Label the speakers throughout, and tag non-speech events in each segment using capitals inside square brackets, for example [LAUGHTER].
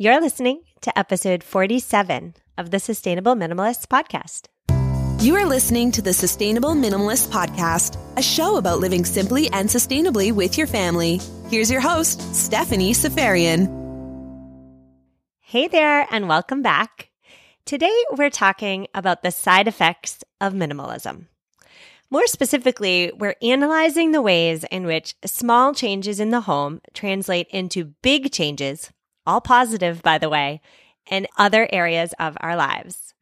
Speaker 1: You're listening to episode 47 of the Sustainable Minimalists podcast.
Speaker 2: You are listening to the Sustainable Minimalist Podcast, a show about living simply and sustainably with your family. Here's your host, Stephanie Seferian.
Speaker 1: Hey there, and welcome back. Today, we're talking about the side effects of minimalism. More specifically, we're analyzing the ways in which small changes in the home translate into big changes, all positive, by the way, in other areas of our lives.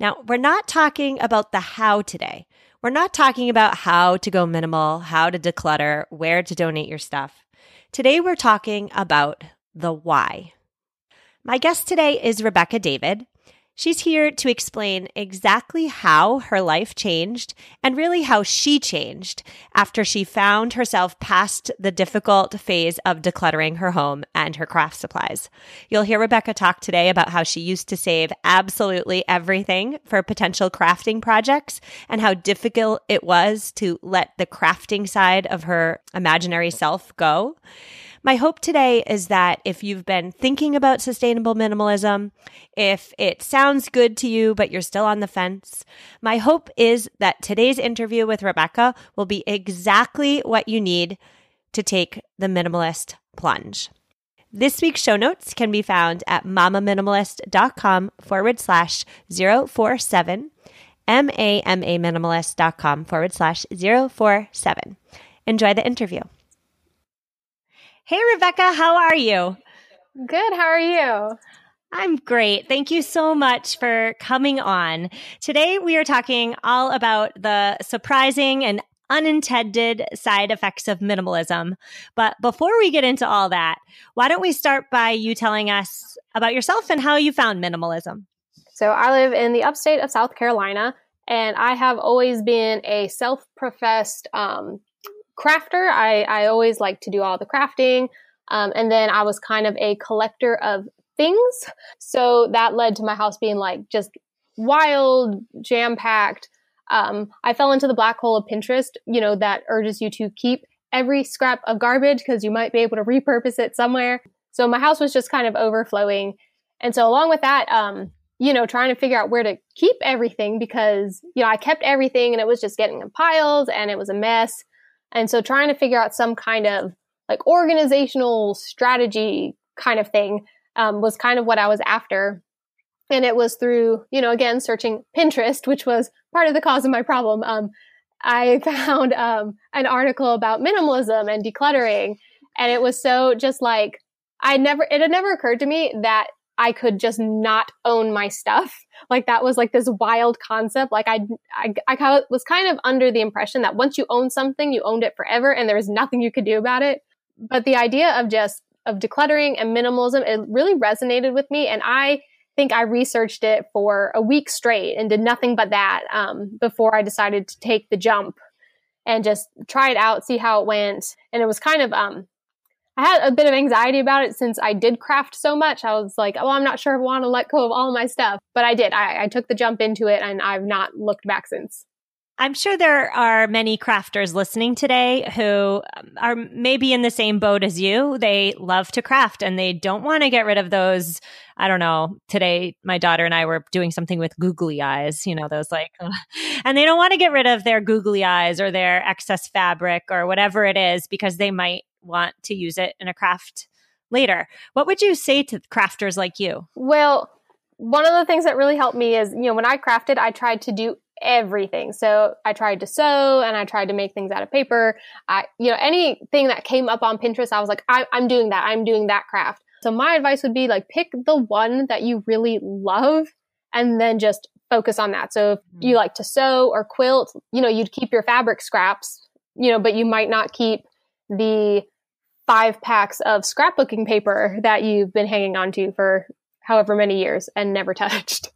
Speaker 1: Now, we're not talking about the how today. We're not talking about how to go minimal, how to declutter, where to donate your stuff. Today, we're talking about the why. My guest today is Rebecca David. She's here to explain exactly how her life changed and really how she changed after she found herself past the difficult phase of decluttering her home and her craft supplies. You'll hear Rebecca talk today about how she used to save absolutely everything for potential crafting projects and how difficult it was to let the crafting side of her imaginary self go. My hope today is that if you've been thinking about sustainable minimalism, if it sounds good to you, but you're still on the fence, my hope is that today's interview with Rebecca will be exactly what you need to take the minimalist plunge. This week's show notes can be found at mamaminimalist.com forward slash 047, M-A-M-A minimalist.com forward slash 047. Enjoy the interview. Hey, Rebecca, how are you?
Speaker 3: Good. How are you?
Speaker 1: I'm great. Thank you so much for coming on. Today, we are talking all about the surprising and unintended side effects of minimalism. But before we get into all that, why don't we start by you telling us about yourself and how you found minimalism?
Speaker 3: So, I live in the upstate of South Carolina, and I have always been a self professed um, crafter. I, I always like to do all the crafting. Um, and then I was kind of a collector of things. So that led to my house being like just wild, jam packed. Um, I fell into the black hole of Pinterest, you know, that urges you to keep every scrap of garbage because you might be able to repurpose it somewhere. So my house was just kind of overflowing. And so along with that, um, you know, trying to figure out where to keep everything because, you know, I kept everything and it was just getting in piles and it was a mess. And so trying to figure out some kind of like organizational strategy kind of thing um, was kind of what I was after. And it was through, you know, again, searching Pinterest, which was part of the cause of my problem. Um, I [LAUGHS] found um, an article about minimalism and decluttering. And it was so just like, I never, it had never occurred to me that I could just not own my stuff. [LAUGHS] Like that was like this wild concept. Like I, I, I was kind of under the impression that once you own something, you owned it forever and there was nothing you could do about it. But the idea of just, of decluttering and minimalism, it really resonated with me. And I think I researched it for a week straight and did nothing but that, um, before I decided to take the jump and just try it out, see how it went. And it was kind of, um, I had a bit of anxiety about it since I did craft so much. I was like, oh, I'm not sure if I want to let go of all my stuff. But I did. I, I took the jump into it and I've not looked back since.
Speaker 1: I'm sure there are many crafters listening today who um, are maybe in the same boat as you. They love to craft and they don't want to get rid of those. I don't know. Today, my daughter and I were doing something with googly eyes, you know, those like, [LAUGHS] and they don't want to get rid of their googly eyes or their excess fabric or whatever it is because they might want to use it in a craft later. What would you say to crafters like you?
Speaker 3: Well, one of the things that really helped me is, you know, when I crafted, I tried to do everything. So I tried to sew and I tried to make things out of paper. I, you know, anything that came up on Pinterest, I was like, I, I'm doing that. I'm doing that craft. So my advice would be like, pick the one that you really love and then just focus on that. So if mm-hmm. you like to sew or quilt, you know, you'd keep your fabric scraps, you know, but you might not keep the five packs of scrapbooking paper that you've been hanging on to for however many years and never [LAUGHS] touched.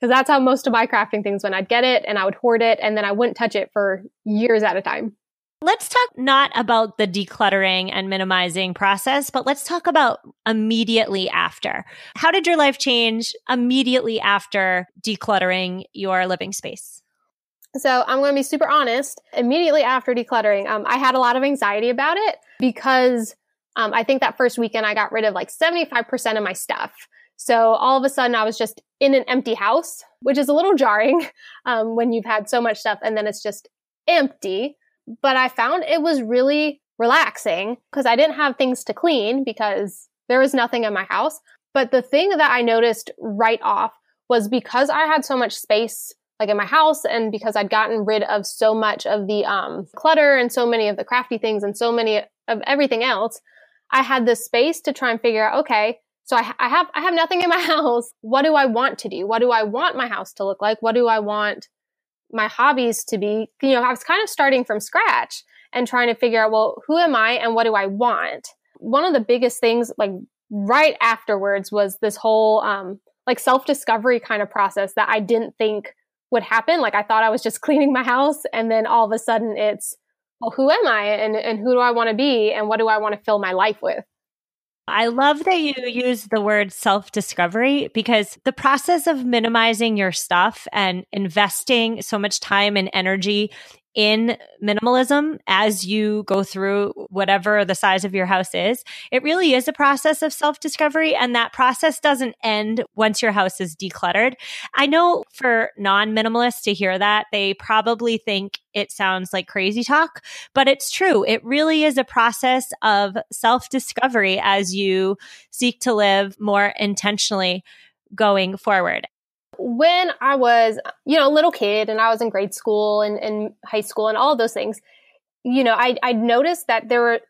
Speaker 3: Because that's how most of my crafting things went. I'd get it and I would hoard it and then I wouldn't touch it for years at a time.
Speaker 1: Let's talk not about the decluttering and minimizing process, but let's talk about immediately after. How did your life change immediately after decluttering your living space?
Speaker 3: So I'm going to be super honest. Immediately after decluttering, um, I had a lot of anxiety about it because Um, I think that first weekend I got rid of like 75% of my stuff. So all of a sudden I was just in an empty house, which is a little jarring [LAUGHS] um, when you've had so much stuff and then it's just empty. But I found it was really relaxing because I didn't have things to clean because there was nothing in my house. But the thing that I noticed right off was because I had so much space like in my house and because I'd gotten rid of so much of the um, clutter and so many of the crafty things and so many of everything else, I had this space to try and figure out, okay, so I, I have, I have nothing in my [LAUGHS] house. What do I want to do? What do I want my house to look like? What do I want my hobbies to be? You know, I was kind of starting from scratch and trying to figure out, well, who am I and what do I want? One of the biggest things, like right afterwards was this whole, um, like self discovery kind of process that I didn't think would happen. Like I thought I was just [LAUGHS] cleaning my house and then all of a sudden it's, well, who am I and, and who do I want to be and what do I want to fill my life with?
Speaker 1: I love that you use the word self discovery because the process of minimizing your stuff and investing so much time and energy in minimalism as you go through whatever the size of your house is. It really is a process of self discovery, and that process doesn't end once your house is decluttered. I know for non minimalists to hear that, they probably think it sounds like crazy talk, but it's true. It really is a process of self discovery as you seek to live more intentionally going forward
Speaker 3: when I was, you know, a little kid and I was in grade school and, and high school and all of those things, you know, I, I noticed that there were,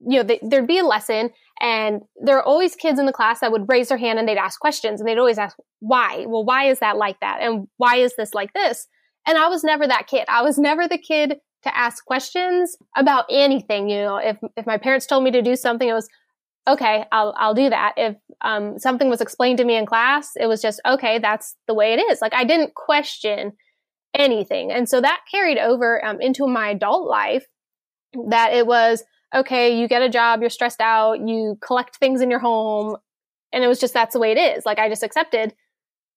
Speaker 3: you know, there'd be a lesson and there are always kids in the class that would raise their hand and they'd ask questions and they'd always ask, why? Well, why is that like that? And why is this like this? And I was never that kid. I was never the kid to ask questions about anything. You know, if, if my parents told me to do something, it was, okay, I'll, I'll do that. If um, something was explained to me in class, it was just, okay, that's the way it is. Like I didn't question anything. And so that carried over um, into my adult life that it was, okay, you get a job, you're stressed out, you collect things in your home. And it was just, that's the way it is. Like I just accepted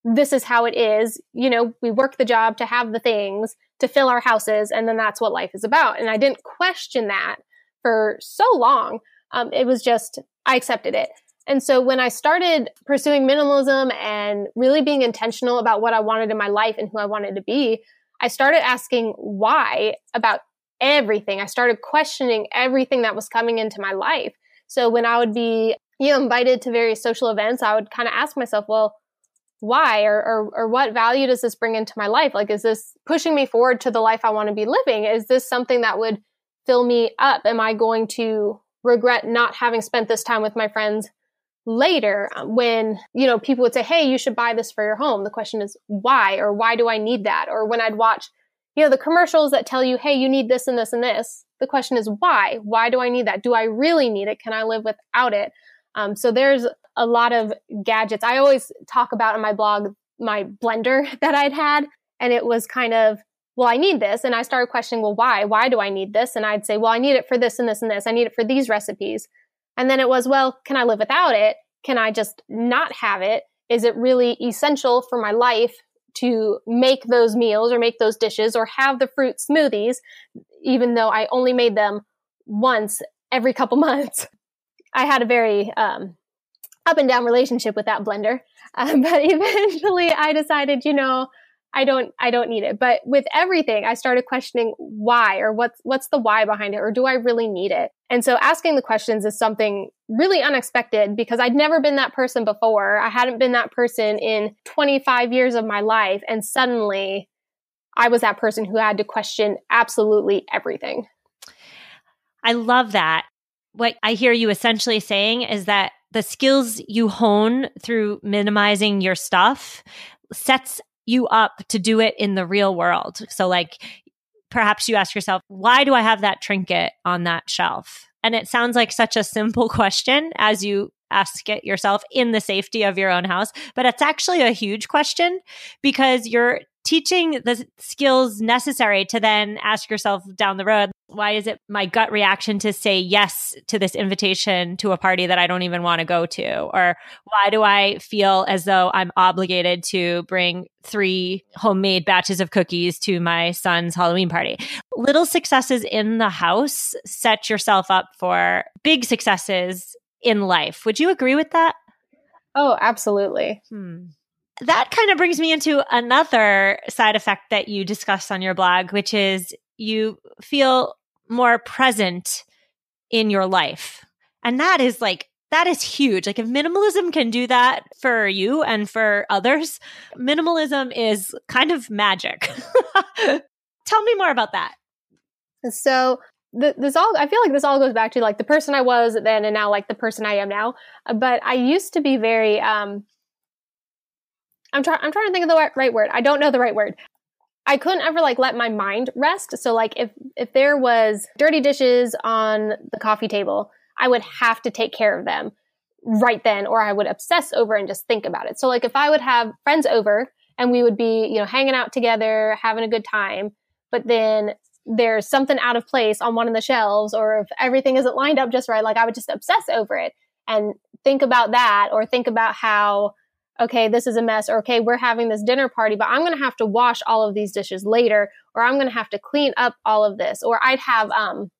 Speaker 3: this is how it is. You know, we work the job to have the things to fill our houses. And then that's what life is about. And I didn't question that for so long. Um, it was just, I accepted it. And so when I started pursuing minimalism and really being intentional about what I wanted in my life and who I wanted to be, I started asking why about everything. I started questioning everything that was coming into my life. So when I would be, you know, invited to various social events, I would kind of ask myself, well, why or, or, or what value does this bring into my life? Like, is this pushing me forward to the life I want to be living? Is this something that would fill me up? Am I going to regret not having spent this time with my friends later um, when you know people would say hey you should buy this for your home the question is why or why do i need that or when i'd watch you know the commercials that tell you hey you need this and this and this the question is why why do i need that do i really need it can i live without it um, so there's a lot of gadgets i always talk about in my blog my blender [LAUGHS] that i'd had and it was kind of well, I need this. And I started questioning, well, why? Why do I need this? And I'd say, well, I need it for this and this and this. I need it for these recipes. And then it was, well, can I live without it? Can I just not have it? Is it really essential for my life to make those meals or make those dishes or have the fruit smoothies, even though I only made them once every couple [LAUGHS] months? I had a very um, up and down relationship with that blender. Um, [LAUGHS] but eventually I decided, you know, I don't I don't need it. But with everything, I started questioning why or what's what's the why behind it or do I really need it? And so asking the questions is something really unexpected because I'd never been that person before. I hadn't been that person in 25 years of my life and suddenly I was that person who had to question absolutely everything.
Speaker 1: I love that. What I hear you essentially saying is that the skills you hone through minimizing your stuff sets you up to do it in the real world. So, like, perhaps you ask yourself, why do I have that trinket on that shelf? And it sounds like such a simple [LAUGHS] question as you ask it yourself in the safety of your own house, but it's actually a huge question because you're teaching the skills necessary to then ask yourself down the road, why is it my gut reaction to say yes to this invitation to a party that I don't even want to go to? Or why do I feel as though I'm obligated to bring three homemade batches of cookies to my son's Halloween party? Little successes in the house set yourself up for big successes in life. Would you agree with that?
Speaker 3: Oh, absolutely.
Speaker 1: Hmm that kind of brings me into another side effect that you discuss on your blog, which is you feel more present in your life. And that is like, that is huge. Like, if minimalism can do that for you and for others, minimalism is kind of magic. [LAUGHS] Tell me more about that.
Speaker 3: So, this all i feel like this all goes back to like the person i was then and now like the person i am now but i used to be very um I'm trying I'm trying to think of the right word. I don't know the right word. I couldn't ever like let my mind rest. So like if if there was dirty dishes on the coffee table, I would have to take care of them right then or I would obsess over and just think about it. So like if I would have friends over and we would be, you know, hanging out together, having a good time, but then there's something out of place on one of the shelves or if everything isn't lined up just right, like I would just obsess over it and think about that or think about how okay, this is a mess, or okay, we're having this dinner party, but I'm going to have to wash all of these dishes later, or I'm going to have to clean up all of this, or I'd have um,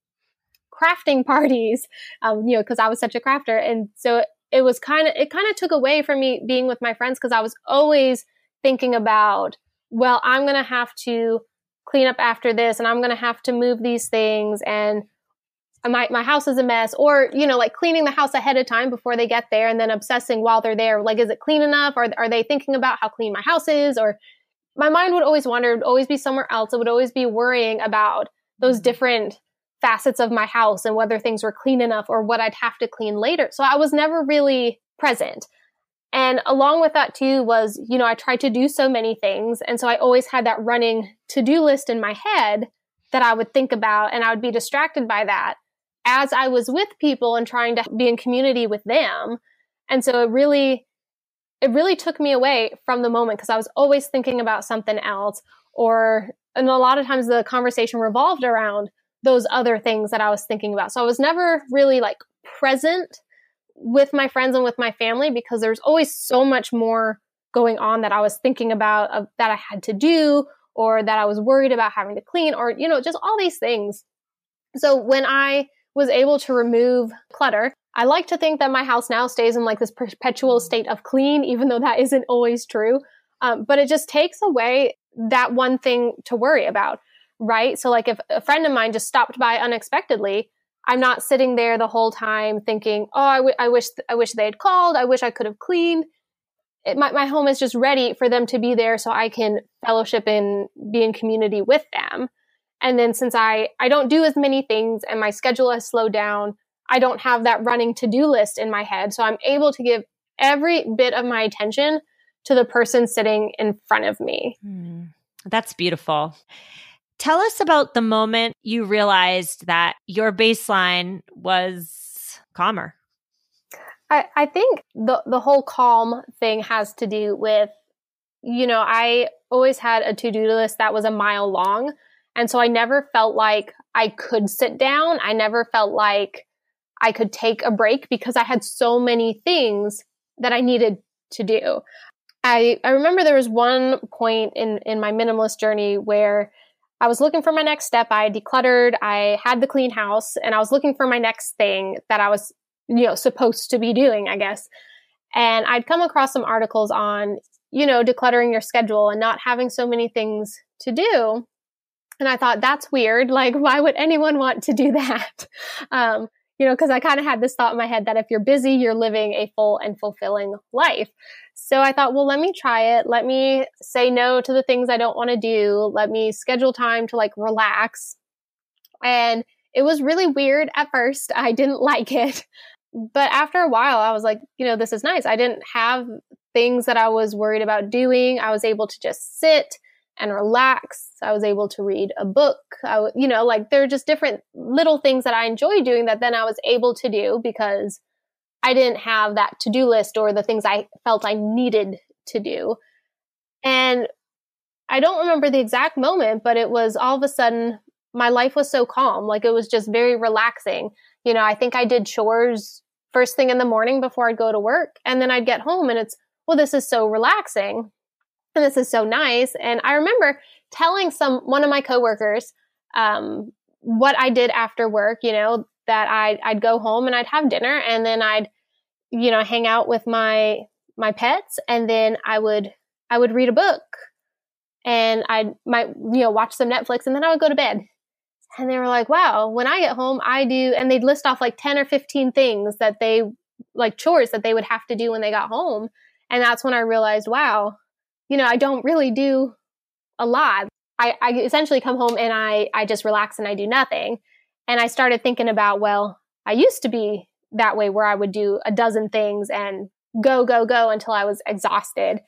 Speaker 3: crafting [LAUGHS] parties, um, you know, because I was such a crafter, and so it, it was kind of it kind of took away from me being with my friends because I was always thinking about, well, I'm going to have to clean up after this, and I'm going to have to move these things, and my, my house is a mess or you know like cleaning the house ahead of time before they get there and then obsessing while they're there like is it clean enough? Or are they thinking about how clean my house is? Or my mind would always wander it would always be somewhere else. It would always be worrying about those mm-hmm. different facets of my house and whether things were clean enough or what i'd have to clean later. So i was never really present. And along with that too was you know i tried to do so many things. And so i always had that running to-do list in my head that i would think about and i would be distracted by that as I was with people and trying to be in community with them. And so it really, it really took me away from the moment because I was always thinking about something else or, and a lot of times the conversation revolved around those other things that I was thinking about. So I was never really like present with my friends and with my family because there's always so much more going on that I was thinking about uh, that I had to do or that I was worried about having to clean or, you know, just all these things. So when I was able to remove clutter. I like to think that my house now stays in like this perpetual state of clean, even though that [LAUGHS] isn't always true. Um, but it just takes away that one thing to worry about, right? So, like if a friend of mine just stopped by unexpectedly, I'm not sitting there the whole time thinking, "Oh, I, w- I wish th- I wish they had called. I wish I could have cleaned." It, my my home is just ready for them to be there, so I can fellowship and be in community with them. And then since I, I don't do as many things and my schedule has slowed down, I don't have that running to do list in my head. So I'm able to give every bit of my attention to the person sitting in front of me. Mm,
Speaker 1: that's beautiful. Tell us about the moment you realized that your baseline was calmer.
Speaker 3: I, I think the, the whole calm thing has to do with, you know, I always had a to do list that was a mile long. And so I never felt like I could sit down. I never felt like I could take a break because I had so many things that I needed to do. I, I remember there was one point in, in my minimalist journey where I was looking for my next step. I decluttered, I had the clean house, and I was looking for my next thing that I was, you know, supposed to be doing, I guess. And I'd come across some articles on, you know, decluttering your schedule and not having so many things to do. And I thought, that's weird. Like, why would anyone want to do [LAUGHS] that? Um, you know, because I kind of had this thought in my head that if you're busy, you're living a full and fulfilling life. So I thought, well, let me try it. Let me say no to the things I don't want to do. Let me schedule time to like relax. And it was really weird at first. I didn't [LAUGHS] like it. But after a while, I was like, you know, this is nice. I didn't have things that I was worried about doing. I was able to just sit and relax. I was able to read a book. I, you know, like there are just different little things that I enjoy doing that then I was able to do because I didn't have that to do list or the things I felt I needed to do. And I don't remember the exact moment, but it was all of a sudden my life was so calm. Like it was just very relaxing. You know, I think I did chores first thing in the morning before I'd go to work. And then I'd get home and it's, well, this is so relaxing and this is so nice. And I remember telling some, one of my coworkers, um, what I did after work, you know, that I'd, I'd go home and I'd have dinner and then I'd, you know, hang out with my, my pets and then I would, I would read a book and I might, you know, watch some Netflix and then I would go to bed. And they were like, wow, when I get home, I do, and they'd list off like 10 or 15 things that they, like chores that they would have to do when they got home. And that's when I realized, wow, you know, I don't really do a lot. I, I essentially come home and I, I just relax and I do nothing. And I started thinking about, well, I used to be that way where I would do a dozen things and go, go, go until I was exhausted.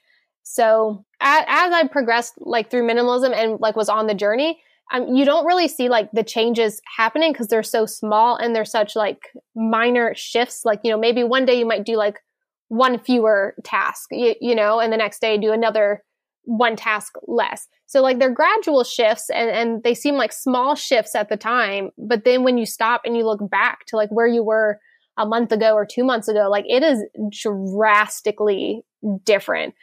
Speaker 3: So as, I progressed like through minimalism and like was on the journey, um, you don't really see like the changes happening because they're so small and they're such like minor shifts. Like, you know, maybe one day you might do like one fewer task, you, you know, and the next day do another one task less. So like they're gradual shifts and, and they seem like small shifts at the time. But then when you stop and you look back to like where you were a month ago or two months ago, like it is drastically different.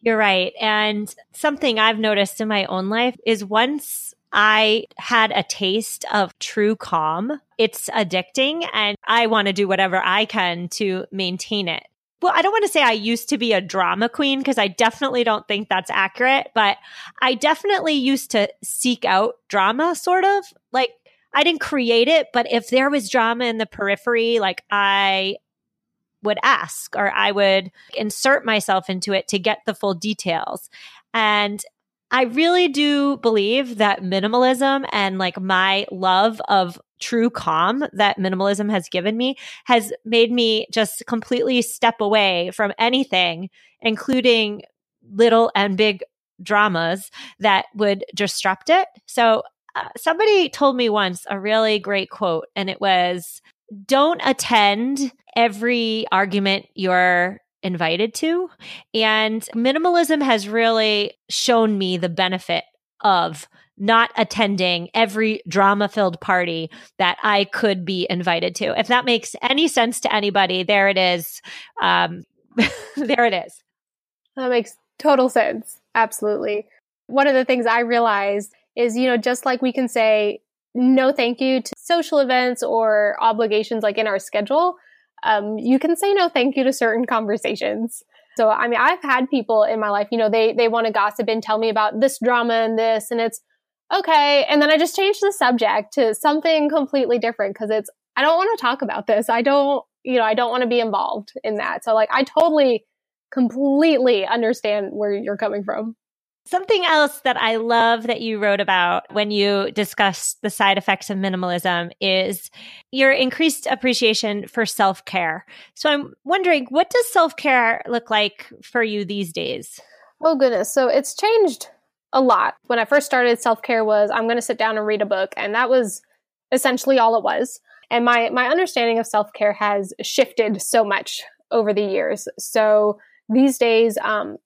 Speaker 1: You're right. And something I've noticed in my own life is once I had a taste of true calm, it's addicting and I want to do whatever I can to maintain it. Well, I don't want to say I used to be a drama queen because I definitely don't think that's accurate, but I definitely used to seek out drama sort of like I didn't create it, but if there was drama in the periphery, like I would ask or I would insert myself into it to get the full details. And I really do believe that minimalism and like my love of true calm that minimalism has given me has made me just completely step away from anything, including little and big dramas that would disrupt it. So uh, somebody told me once a really great quote, and it was, don't attend every argument you're invited to. And minimalism has really shown me the benefit of not attending every drama filled party that I could be invited to. If that makes any sense to anybody, there it is. Um, [LAUGHS] there it is.
Speaker 3: That makes total sense. Absolutely. One of the things I realized is, you know, just like we can say no thank you to social events or obligations like in our schedule, um, you can say no thank you to certain conversations. So, I mean, I've had people in my life, you know, they, they want to gossip and tell me about this drama and this, and it's okay. And then I just change the subject to something completely different because it's, I don't want to talk about this. I don't, you know, I don't want to be involved in that. So, like, I totally, completely understand where you're coming from.
Speaker 1: Something else that I love that you wrote about when you discussed the side effects of minimalism is your increased appreciation for self care. So I'm wondering, what does self care look like for you these days?
Speaker 3: Oh, goodness. So it's changed a lot. When I first started, self care was I'm going to sit down and read a book. And that was essentially all it was. And my, my understanding of self care has shifted so much over the years. So these days, um,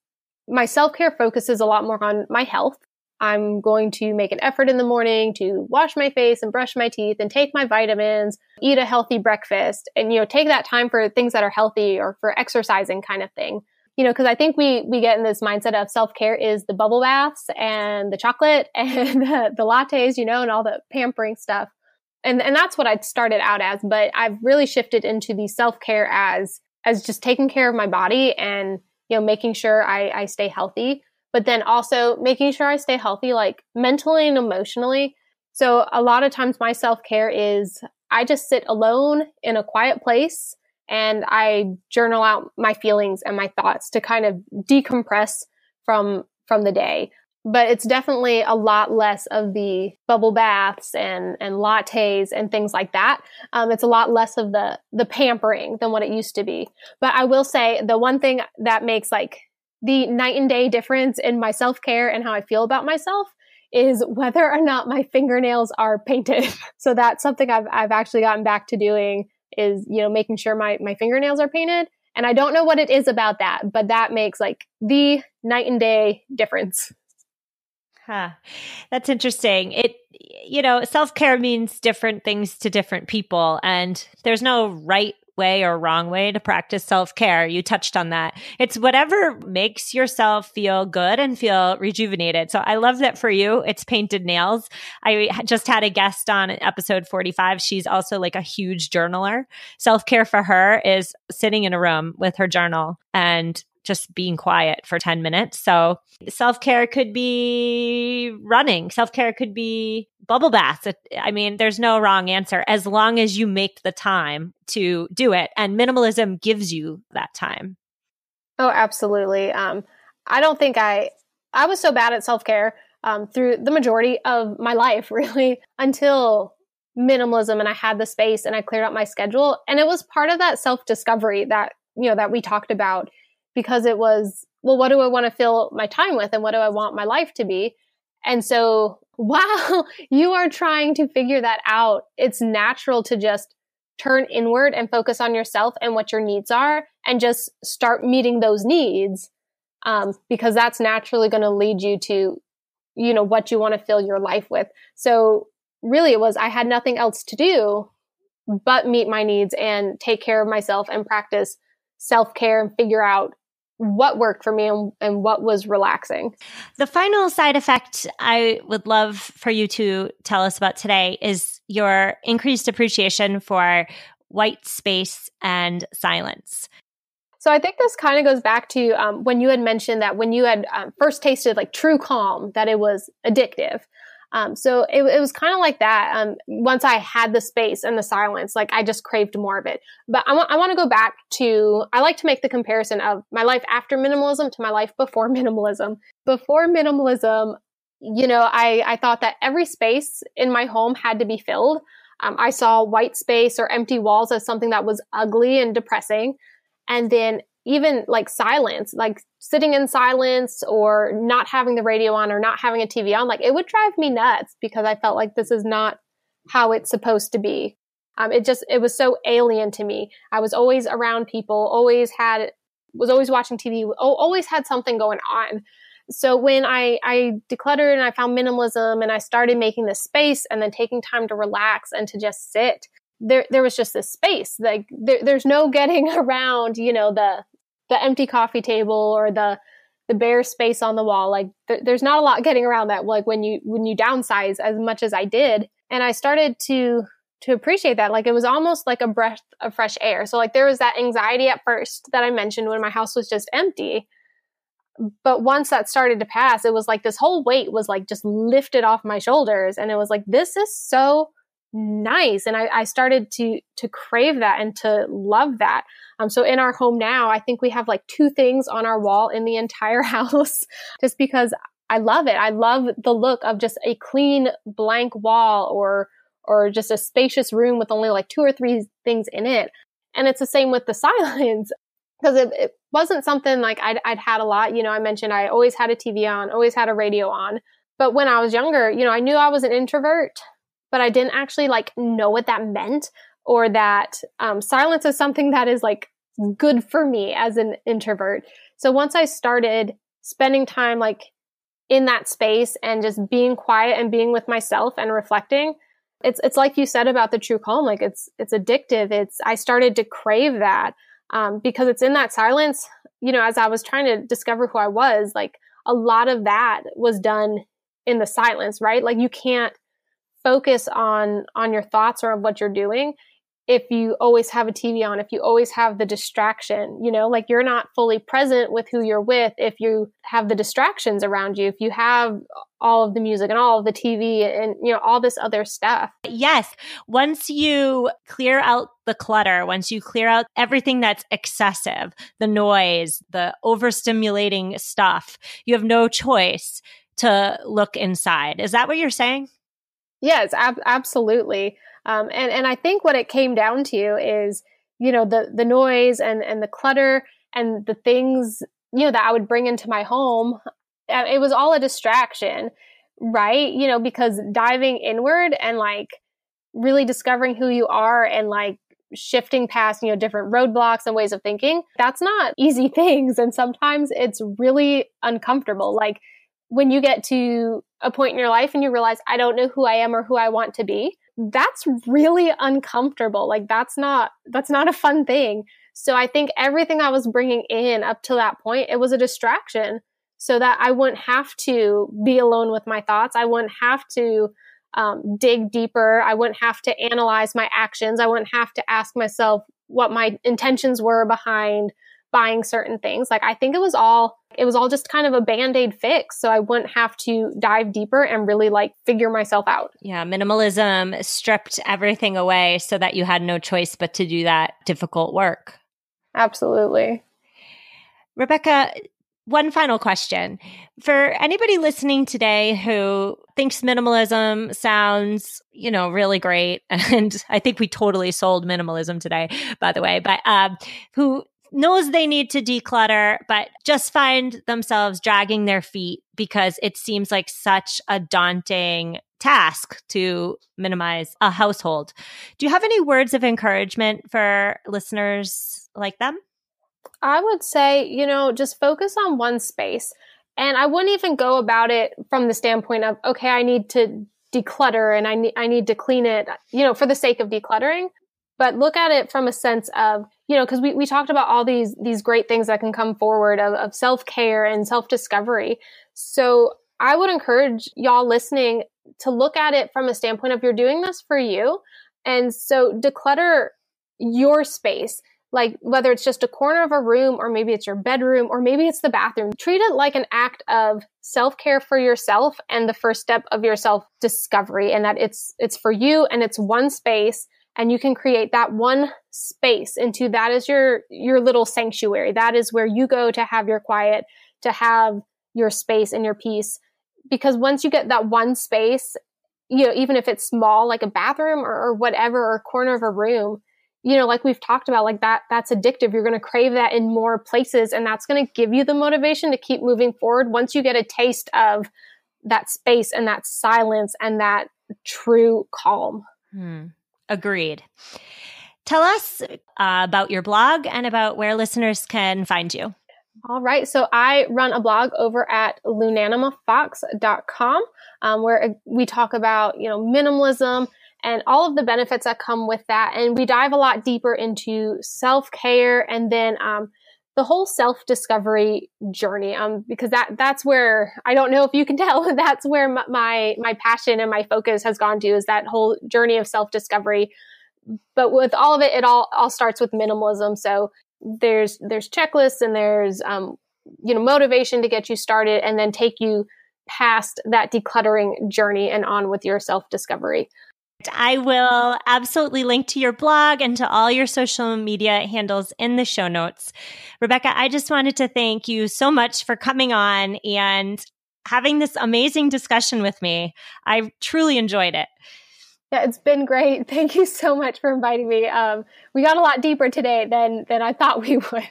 Speaker 3: my self care focuses a lot more on my health. I'm going to make an effort in the morning to wash my face and brush my teeth and take my vitamins, eat a healthy breakfast and, you know, take that time for things that are healthy or for exercising kind of thing. You know, cause I think we, we get in this mindset of self care is the bubble baths and the chocolate [LAUGHS] and the, the lattes, you know, and all the pampering stuff. And, and that's what I'd started out as, but I've really shifted into the self care as, as just taking care of my body and you know, making sure I, I stay healthy, but then also making sure I stay healthy, like mentally and emotionally. So a lot of times my self care is I just sit alone in a quiet place and I journal out my feelings and my thoughts to kind of decompress from, from the day but it's definitely a lot less of the bubble baths and and lattes and things like that. Um, it's a lot less of the the pampering than what it used to be. But I will say the one thing that makes like the night and day difference in my self care and how I feel about myself is whether or not my fingernails are painted. [LAUGHS] so that's something I've I've actually gotten back to doing is you know making sure my my fingernails are painted. And I don't know what it is about that, but that makes like the night and day difference.
Speaker 1: Huh. That's interesting. It, you know, self care means different things to different people, and there's no right way or wrong way to practice self care. You touched on that. It's whatever makes yourself feel good and feel rejuvenated. So I love that for you. It's painted nails. I just had a guest on episode 45. She's also like a huge journaler. Self care for her is sitting in a room with her journal and just being quiet for 10 minutes. So self care could be running, self care could be bubble baths. I mean, there's no wrong answer as long as you make the time to do it. And minimalism gives you that time.
Speaker 3: Oh, absolutely. Um, I don't think I, I was so bad at self care um, through the majority of my life, [LAUGHS] really, until minimalism and I had the space and I cleared out my schedule. And it was part of that self discovery that, you know, that we talked about because it was, well, what do I want to fill my time with and what do I want my life to be? And so [LAUGHS] while you are trying to figure that out, it's natural to just turn inward and focus on yourself and what your needs are and just start meeting those needs. Um, because that's naturally going to lead you to, you know, what you want to fill your life with. So really it was, I had nothing else to do but meet my needs and take care of myself and practice self care and figure out what worked for me and, and, what was relaxing.
Speaker 1: The final side effect I would love for you to tell us about today is your increased appreciation for white space and silence.
Speaker 3: So I think this kind of goes back to um, when you had mentioned that when you had um, first tasted like true calm, that it was addictive. Um, so it, it was kind of like that. Um, once I had the space and the silence, like I just craved more of it. But I want I want to go back to I like to make the comparison of my life after minimalism to my life before [LAUGHS] minimalism. Before minimalism, you know, I I thought that every space in my home had to be filled. Um, I saw white space or empty walls as something that was ugly and depressing. And then even like silence, like sitting in silence or not having the radio on or not having a TV on, like it would drive me nuts because I felt like this is not how it's supposed to be. Um, it just, it was so alien to me. I was always around people, always had, was always watching TV, always had something going on. So when I, I decluttered and I found minimalism and I started making this space and then taking time to relax and to just sit, there, there was just this space. Like there, there's no getting [LAUGHS] around, you know, the, the empty coffee table or the the bare space on the wall. Like th- there's not a lot getting around that like when you when you downsize as much as i did. And i started to to appreciate that. Like it was almost like a breath of fresh air. So like there was that anxiety at first that i mentioned when my house was just empty. But once that started to pass it was like this whole weight was like just lifted off my shoulders. And it was like this is so nice. And I, I started to to crave that and to love that. Um, so in our home now i think we have like two things on our wall in the [LAUGHS] entire house just because i love it. I love the look of just a clean blank wall or or just a spacious room with only like two or three things in it. And it's the same with the [LAUGHS] silence because it, it, wasn't something like I'd, I'd had a lot. You know i mentioned i always had a tv on always had a radio on. But when i was younger you know i knew i was an introvert but I didn't actually like know what that meant or that um, silence is something that is like good for me as an introvert. So once I started spending time like in that space and just being quiet and being with myself and reflecting, it's it's like you said about the true calm. Like it's it's addictive. It's I started to crave that um, because it's in that silence. You know, as I was trying to discover who I was, like a lot of that was done in the silence, right? Like you can't focus on on your thoughts or on what you're doing if you always have a TV on, if you always have the distraction, you know, like you're not fully present with who you're with if you have the distractions around you, if you have all of the music and all of the TV and, you know, all this other stuff.
Speaker 1: Yes. Once you clear out the clutter, once you clear out everything that's excessive, the noise, the overstimulating stuff, you have no choice to look inside. Is that what you're saying?
Speaker 3: Yes, ab- absolutely. Um, and and I think what it came down to is you know the the noise and and the clutter and the things you know that I would bring into my home. Uh, it was all a distraction, right? You know, because diving inward and like really discovering who you are and like shifting past, you know, different roadblocks and ways of thinking, that's not [LAUGHS] easy things. And sometimes it's really uncomfortable. Like when you get to a point in your life and you realize, I don't know who I am or who I want to be, that's really uncomfortable. Like that's not, that's not a fun thing. So I think everything I was bringing in up to that point, it was a distraction so that I wouldn't have to be alone with my thoughts. I wouldn't have to um, dig deeper. I wouldn't have to analyze my actions. I wouldn't have to ask myself what my intentions were behind buying certain things. Like I think it was all it was all just kind of a band-aid fix so I wouldn't have to dive deeper and really like figure myself out.
Speaker 1: Yeah, minimalism stripped everything away so that you had no choice but to do that difficult work.
Speaker 3: Absolutely.
Speaker 1: Rebecca, one final question. For anybody listening today who thinks minimalism sounds, you know, really great, [LAUGHS] and I think we totally sold minimalism today, by the way, but um, who knows they need to declutter, but just find themselves dragging their feet because it seems like such a daunting task to minimize a household. Do you have any words of encouragement for listeners like them?
Speaker 3: I would say, you know, just focus on one space. And I wouldn't even go about it from the standpoint of, okay, I need to declutter and I need, I need to clean it, you know, for the sake of decluttering. But look at it from a sense of, you know, because we, we talked about all these these great things that can come forward of, of self care and self discovery. So I would encourage y'all listening to look at it from a standpoint of you're doing this for you. And so declutter your space like whether it's just a corner of a room or maybe it's your bedroom or maybe it's the bathroom treat it like an act of self-care for yourself and the first step of your self discovery and that it's it's for you and it's one space and you can create that one space into that is your your little sanctuary that is where you go to have your quiet to have your space and your peace because once you get that one space you know even if it's small like a bathroom or, or whatever or corner of a room you know, like we've talked about, like that, that's addictive. You're going to crave that in more places and that's going to give you the motivation to keep moving forward once you get a taste of that space and that silence and that true calm.
Speaker 1: Hmm. Agreed. Tell us uh, about your blog and about where listeners can find you.
Speaker 3: All right. So I run a blog over at lunaminafox.com um, where we talk about, you know, minimalism, and all of the benefits that come with that. And we dive a lot deeper into self care and then um, the whole self discovery journey. Um, because that that's where I don't know if you can [LAUGHS] tell that's where my my passion and my focus has gone to is that whole journey of self discovery. But with all of it, it all all starts with minimalism. So there's there's checklists and there's um, you know motivation to get you started and then take you past that decluttering journey and on with your self discovery.
Speaker 1: I will absolutely link to your blog and to all your social media handles in the show notes. Rebecca, I just wanted to thank you so much for coming on and having this amazing discussion with me. I truly enjoyed it.
Speaker 3: Yeah, it's been great. [LAUGHS] Thank you so much for inviting me. Um, we got a lot deeper today than than I thought we would.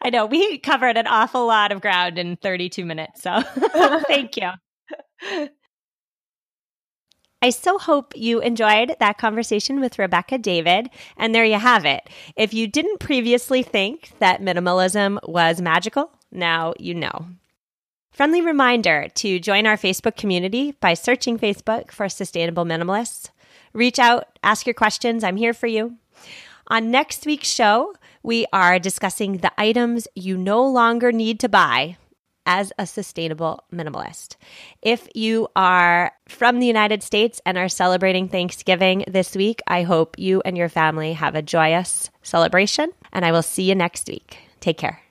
Speaker 1: I know we covered an awful lot of ground in 32 minutes. So [LAUGHS] [LAUGHS] thank you. I so hope you enjoyed that conversation with Rebecca David. And there you have it. If you didn't previously think that minimalism was magical, now you know. Friendly reminder to join our Facebook community by searching Facebook for Sustainable Minimalists. Reach out, ask your questions. I'm here for you. On next week's show, we are discussing the items you no longer need to buy as a sustainable minimalist. If you are from the United States and are celebrating Thanksgiving this week, I hope you and your family have a joyous celebration, and I will see you next week. Take care.